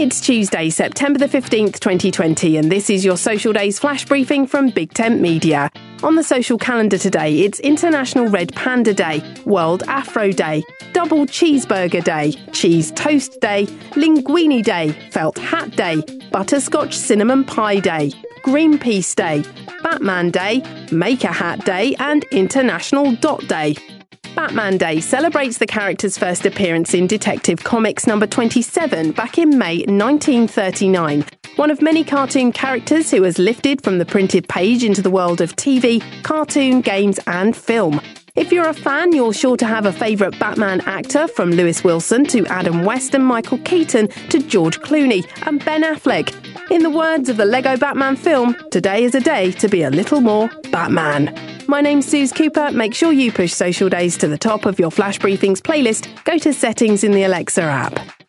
It's Tuesday, September the 15th, 2020, and this is your Social Days flash briefing from Big Tent Media. On the social calendar today, it's International Red Panda Day, World Afro Day, Double Cheeseburger Day, Cheese Toast Day, Linguini Day, Felt Hat Day, Butterscotch Cinnamon Pie Day, Greenpeace Day, Batman Day, Make a Hat Day, and International Dot Day. Batman Day celebrates the character's first appearance in Detective Comics number 27 back in May 1939. One of many cartoon characters who has lifted from the printed page into the world of TV, cartoon, games, and film. If you're a fan, you're sure to have a favourite Batman actor from Lewis Wilson to Adam West and Michael Keaton to George Clooney and Ben Affleck. In the words of the Lego Batman film, today is a day to be a little more Batman. My name's Suze Cooper. Make sure you push Social Days to the top of your Flash Briefings playlist. Go to Settings in the Alexa app.